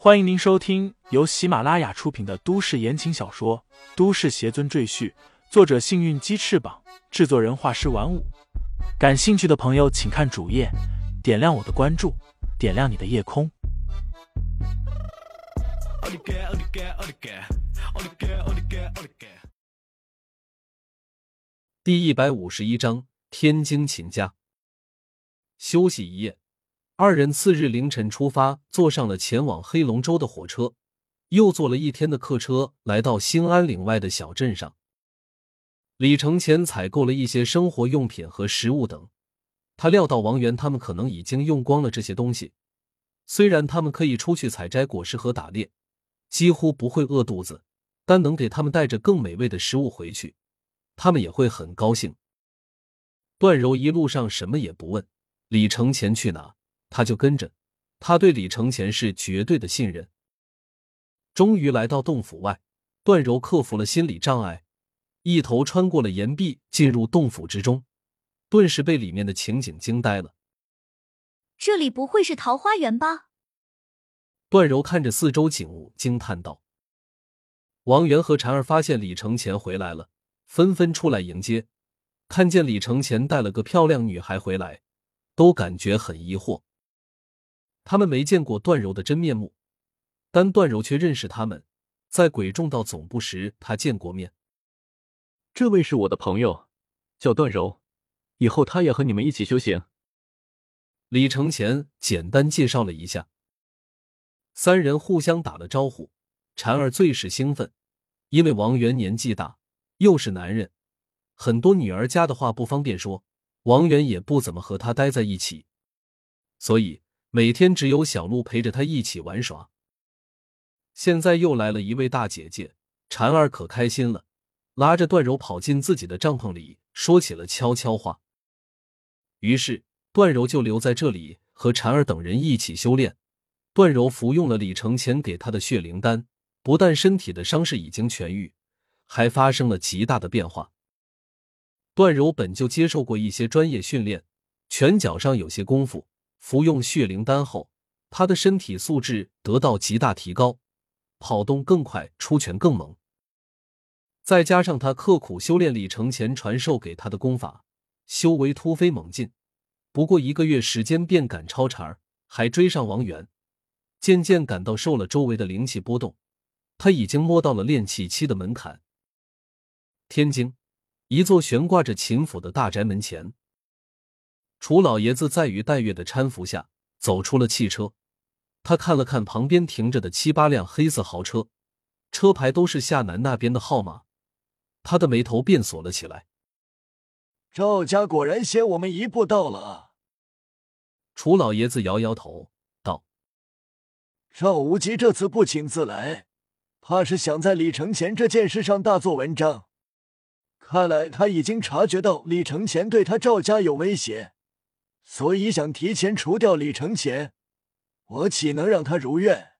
欢迎您收听由喜马拉雅出品的都市言情小说《都市邪尊赘婿》，作者：幸运鸡翅膀，制作人：画师玩五。感兴趣的朋友，请看主页，点亮我的关注，点亮你的夜空。第一百五十一章：天津秦家。休息一夜，二人次日凌晨出发，坐上了前往黑龙州的火车，又坐了一天的客车，来到兴安岭外的小镇上。李承前采购了一些生活用品和食物等，他料到王源他们可能已经用光了这些东西。虽然他们可以出去采摘果实和打猎，几乎不会饿肚子，但能给他们带着更美味的食物回去，他们也会很高兴。段柔一路上什么也不问。李承前去哪，他就跟着。他对李承前是绝对的信任。终于来到洞府外，段柔克服了心理障碍，一头穿过了岩壁，进入洞府之中，顿时被里面的情景惊呆了。这里不会是桃花源吧？段柔看着四周景物，惊叹道。王源和婵儿发现李承前回来了，纷纷出来迎接。看见李承前带了个漂亮女孩回来。都感觉很疑惑，他们没见过段柔的真面目，但段柔却认识他们。在鬼众道总部时，他见过面。这位是我的朋友，叫段柔，以后他也和你们一起修行。李承前简单介绍了一下，三人互相打了招呼。婵儿最是兴奋，因为王源年纪大，又是男人，很多女儿家的话不方便说。王源也不怎么和他待在一起，所以每天只有小鹿陪着他一起玩耍。现在又来了一位大姐姐，婵儿可开心了，拉着段柔跑进自己的帐篷里，说起了悄悄话。于是段柔就留在这里和婵儿等人一起修炼。段柔服用了李承前给他的血灵丹，不但身体的伤势已经痊愈，还发生了极大的变化。段柔本就接受过一些专业训练，拳脚上有些功夫。服用血灵丹后，他的身体素质得到极大提高，跑动更快，出拳更猛。再加上他刻苦修炼李承前传授给他的功法，修为突飞猛进。不过一个月时间便赶超茬儿，还追上王源，渐渐感到受了周围的灵气波动，他已经摸到了炼气期的门槛。天津。一座悬挂着秦府的大宅门前，楚老爷子在于黛月的搀扶下走出了汽车。他看了看旁边停着的七八辆黑色豪车，车牌都是夏南那边的号码，他的眉头便锁了起来。赵家果然先我们一步到了。楚老爷子摇摇头道：“赵无极这次不请自来，怕是想在李承前这件事上大做文章。”看来他已经察觉到李承前对他赵家有威胁，所以想提前除掉李承前。我岂能让他如愿？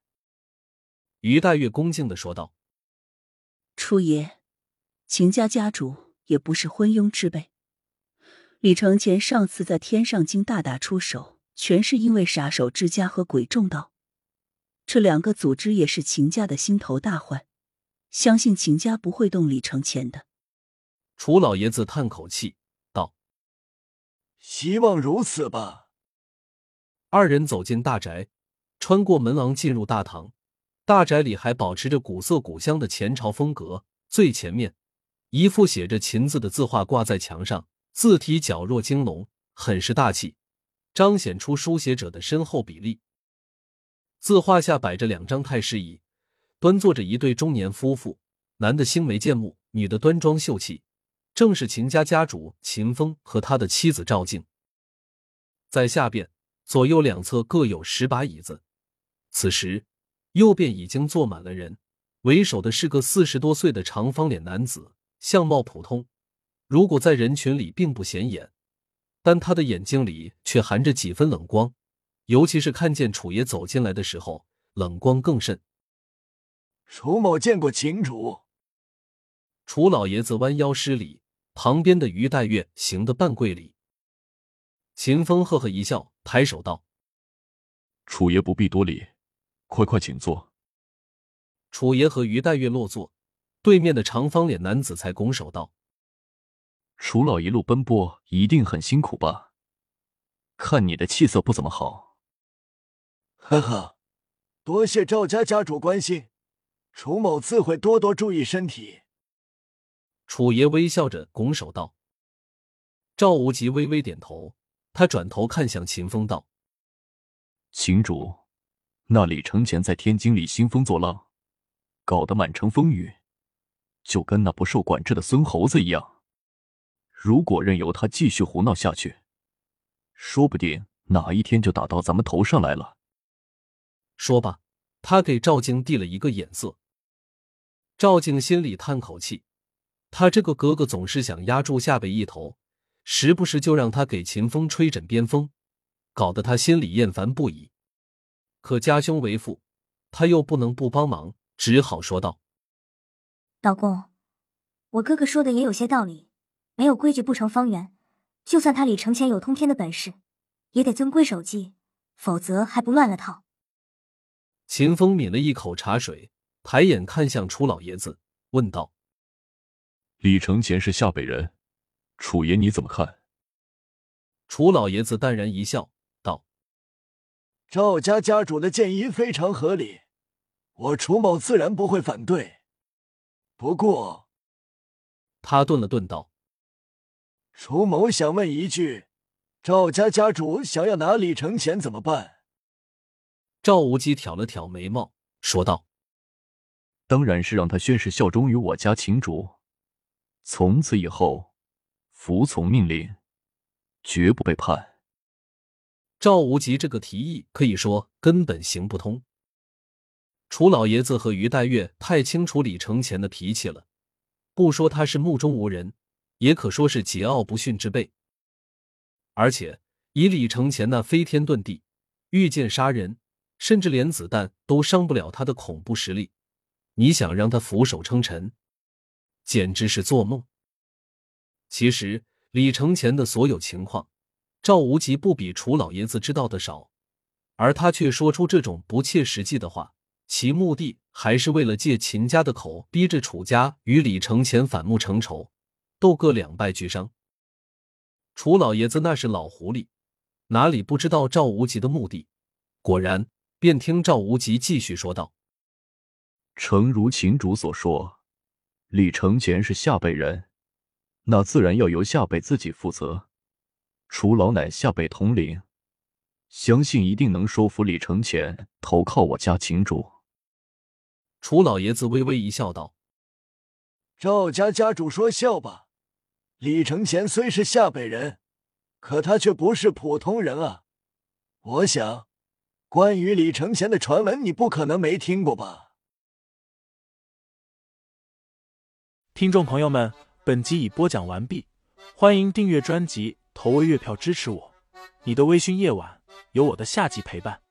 于黛玉恭敬的说道：“初爷，秦家家主也不是昏庸之辈。李承前上次在天上京大打出手，全是因为杀手之家和鬼众道这两个组织也是秦家的心头大患，相信秦家不会动李承前的。”楚老爷子叹口气道：“希望如此吧。”二人走进大宅，穿过门廊进入大堂。大宅里还保持着古色古香的前朝风格。最前面，一幅写着“秦”字的字画挂在墙上，字体矫若惊龙，很是大气，彰显出书写者的深厚比例。字画下摆着两张太师椅，端坐着一对中年夫妇，男的星眉剑目，女的端庄秀气。正是秦家家主秦风和他的妻子赵静。在下边左右两侧各有十把椅子，此时右边已经坐满了人。为首的是个四十多岁的长方脸男子，相貌普通，如果在人群里并不显眼，但他的眼睛里却含着几分冷光，尤其是看见楚爷走进来的时候，冷光更甚。楚某见过秦主。楚老爷子弯腰施礼。旁边的于黛月行的半跪礼，秦风呵呵一笑，抬手道：“楚爷不必多礼，快快请坐。楚爷和于黛月落座，对面的长方脸男子才拱手道：“楚老一路奔波，一定很辛苦吧？看你的气色不怎么好。”呵呵，多谢赵家家主关心，楚某自会多多注意身体。楚爷微笑着拱手道。赵无极微微点头，他转头看向秦风道：“秦主，那李承前在天津里兴风作浪，搞得满城风雨，就跟那不受管制的孙猴子一样。如果任由他继续胡闹下去，说不定哪一天就打到咱们头上来了。”说罢，他给赵静递了一个眼色。赵静心里叹口气，他这个哥哥总是想压住夏北一头，时不时就让他给秦风吹枕边风，搞得他心里厌烦不已。可家兄为父，他又不能不帮忙，只好说道：“老公，我哥哥说的也有些道理，没有规矩不成方圆。就算他李承前有通天的本事，也得遵规守纪，否则还不乱了套。”秦风抿了一口茶水，抬眼看向楚老爷子，问道：“李承前是下北人，楚爷你怎么看？”楚老爷子淡然一笑，道：“赵家家主的建议非常合理，我楚某自然不会反对。不过……”他顿了顿，道：“楚某想问一句，赵家家主想要拿李承前怎么办？”赵无极挑了挑眉毛，说道：“当然是让他宣誓效忠于我家秦主，从此以后服从命令，绝不背叛。”赵无极这个提议可以说根本行不通。楚老爷子和于黛月太清楚李承前的脾气了，不说他是目中无人，也可说是桀骜不驯之辈。而且以李承前那飞天遁地、御剑杀人。甚至连子弹都伤不了他的恐怖实力，你想让他俯首称臣，简直是做梦。其实李承前的所有情况，赵无极不比楚老爷子知道的少，而他却说出这种不切实际的话，其目的还是为了借秦家的口，逼着楚家与李承前反目成仇，斗个两败俱伤。楚老爷子那是老狐狸，哪里不知道赵无极的目的？果然。便听赵无极继续说道：“诚如秦主所说，李承前是下北人，那自然要由下北自己负责。楚老乃下北统领，相信一定能说服李承前投靠我家秦主。”楚老爷子微微一笑，道：“赵家家主说笑吧，李承前虽是下北人，可他却不是普通人啊！我想。”关于李承前的传闻，你不可能没听过吧？听众朋友们，本集已播讲完毕，欢迎订阅专辑，投喂月票支持我。你的微醺夜晚，有我的下集陪伴。